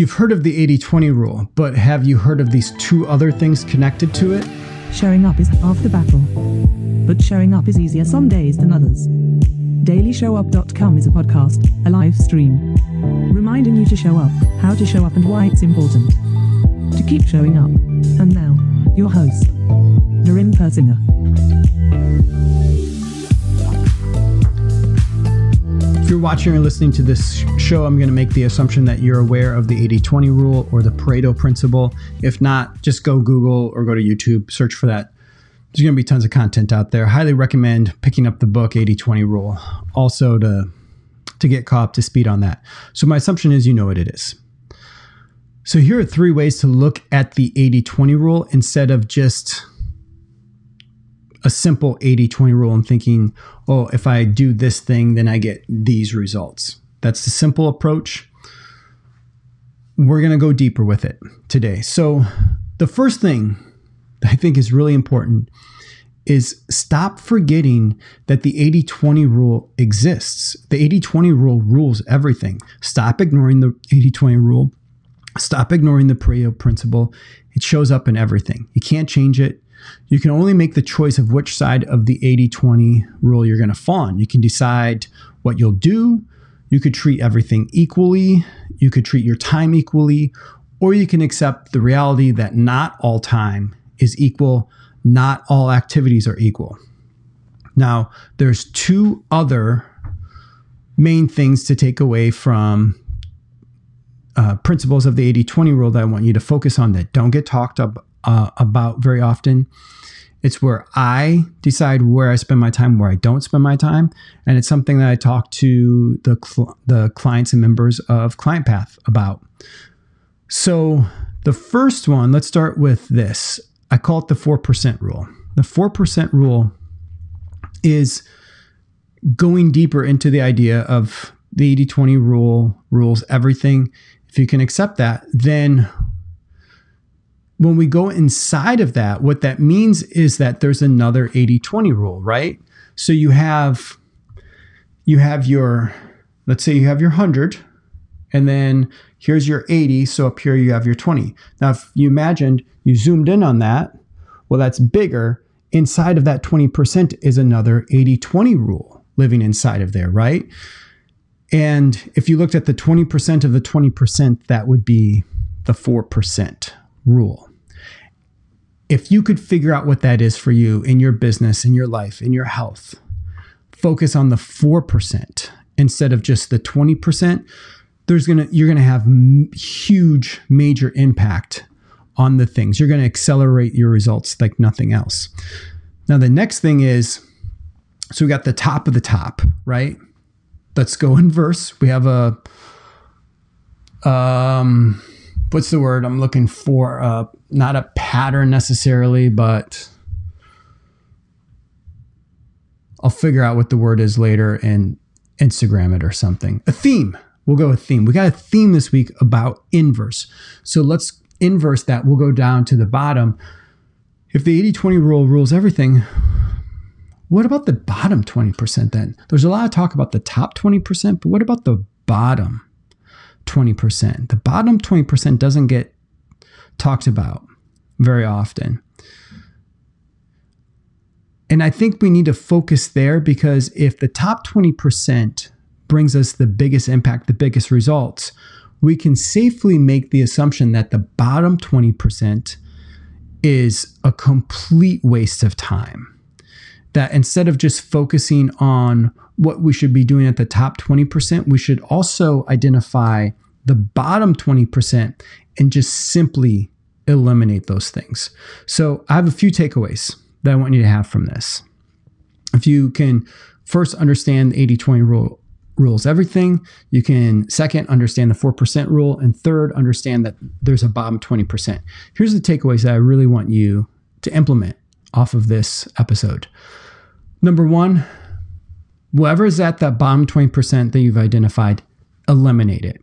You've heard of the 80 20 rule, but have you heard of these two other things connected to it? Showing up is half the battle. But showing up is easier some days than others. DailyShowUp.com is a podcast, a live stream, reminding you to show up, how to show up, and why it's important to keep showing up. And now, your host, Doreen Persinger. Watching or listening to this show, I'm going to make the assumption that you're aware of the 80 20 rule or the Pareto principle. If not, just go Google or go to YouTube, search for that. There's going to be tons of content out there. Highly recommend picking up the book 80 20 rule also to, to get caught up to speed on that. So, my assumption is you know what it is. So, here are three ways to look at the 80 20 rule instead of just a simple 80 20 rule and thinking, oh, if I do this thing, then I get these results. That's the simple approach. We're going to go deeper with it today. So, the first thing I think is really important is stop forgetting that the 80 20 rule exists. The 80 20 rule rules everything. Stop ignoring the 80 20 rule. Stop ignoring the Pareto principle. It shows up in everything. You can't change it. You can only make the choice of which side of the 80 20 rule you're going to fall. You can decide what you'll do. You could treat everything equally. You could treat your time equally. Or you can accept the reality that not all time is equal, not all activities are equal. Now, there's two other main things to take away from uh, principles of the 80 20 rule that I want you to focus on that don't get talked up, uh, about very often. It's where I decide where I spend my time, where I don't spend my time, and it's something that I talk to the cl- the clients and members of Client Path about. So the first one, let's start with this. I call it the four percent rule. The four percent rule is going deeper into the idea of the 80 20 rule rules everything. If you can accept that, then when we go inside of that, what that means is that there's another 80 20 rule, right? So you have you have your let's say you have your 100 and then here's your 80 so up here you have your 20 now if you imagined you zoomed in on that well that's bigger. Inside of that 20% is another 80 20 rule living inside of there right? And if you looked at the 20% of the 20% that would be the 4% rule if you could figure out what that is for you in your business, in your life, in your health, focus on the 4% instead of just the 20%, there's going to you're going to have m- huge major impact on the things. You're going to accelerate your results like nothing else. Now the next thing is so we got the top of the top, right? Let's go in verse. We have a um what's the word I'm looking for? Uh, not a pattern necessarily, but I'll figure out what the word is later and Instagram it or something. A theme. We'll go with theme. We got a theme this week about inverse. So let's inverse that. We'll go down to the bottom. If the 80 20 rule rules everything, what about the bottom 20% then? There's a lot of talk about the top 20%, but what about the bottom 20%? The bottom 20% doesn't get talked about very often. And I think we need to focus there because if the top 20% brings us the biggest impact, the biggest results, we can safely make the assumption that the bottom 20% is a complete waste of time. That instead of just focusing on what we should be doing at the top 20%, we should also identify the bottom 20% and just simply eliminate those things. So I have a few takeaways that I want you to have from this. If you can first understand the 80 20 rule rules everything, you can second understand the 4% rule, and third understand that there's a bottom 20%. Here's the takeaways that I really want you to implement off of this episode. Number one, whoever is at that bottom 20% that you've identified, eliminate it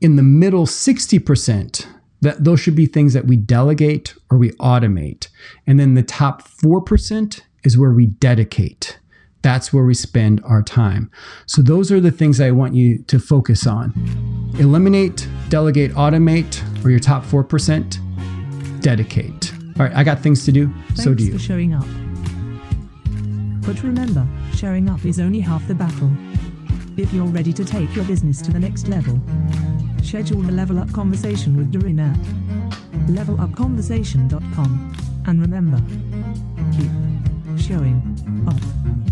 in the middle 60%, that those should be things that we delegate or we automate. And then the top 4% is where we dedicate. That's where we spend our time. So, those are the things I want you to focus on. Eliminate, delegate, automate, or your top 4%, dedicate. All right, I got things to do. Thanks so do you. for showing up. But remember, showing up is only half the battle. If you're ready to take your business to the next level, schedule a level up conversation with Doreen at levelupconversation.com. And remember, keep showing up.